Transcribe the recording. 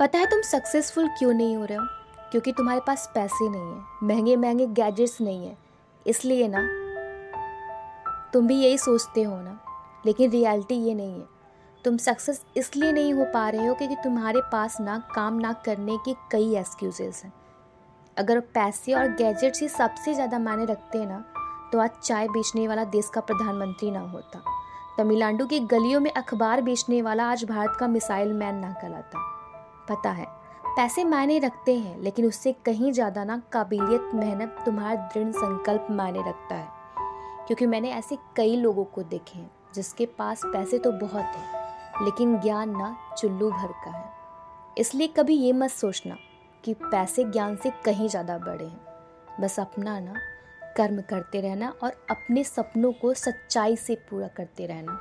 पता है तुम सक्सेसफुल क्यों नहीं हो रहे हो? क्योंकि तुम्हारे पास पैसे नहीं है, महँगे महँगे गैजेट्स नहीं है। इसलिए ना, तुम भी यही सोचते हो ना, लेकिन रियलिटी ये नहीं है। तुम सक्सेस इसलिए नहीं हो पा रहे हो क्योंकि तुम्हारे पास ना काम, ना करने के कई एक्सक्यूजेस हैं। अगर पैसे और गैजेट्स ही सबसे ज़्यादा मायने रखते हैं ना तो आज चाय बेचने वाला देश का प्रधानमंत्री ना होता। तमिलनाडु की गलियों में अखबार बेचने वाला आज भारत का मिसाइल मैन ना कहलाता। पता है, पैसे मायने रखते हैं, लेकिन उससे कहीं ज़्यादा ना काबिलियत, मेहनत तुम्हारा दृढ़ संकल्प मायने रखता है। क्योंकि मैंने ऐसे कई लोगों को देखे हैं, जिसके पास पैसे तो बहुत हैं, लेकिन ज्ञान ना चुल्लू भर का है। इसलिए कभी ये मत सोचना कि पैसे ज्ञान से कहीं ज़्यादा बड़े हैं। बस अपना ना, कर्म करते रहना और अपने सपनों को सच्चाई से पूरा करते रहना।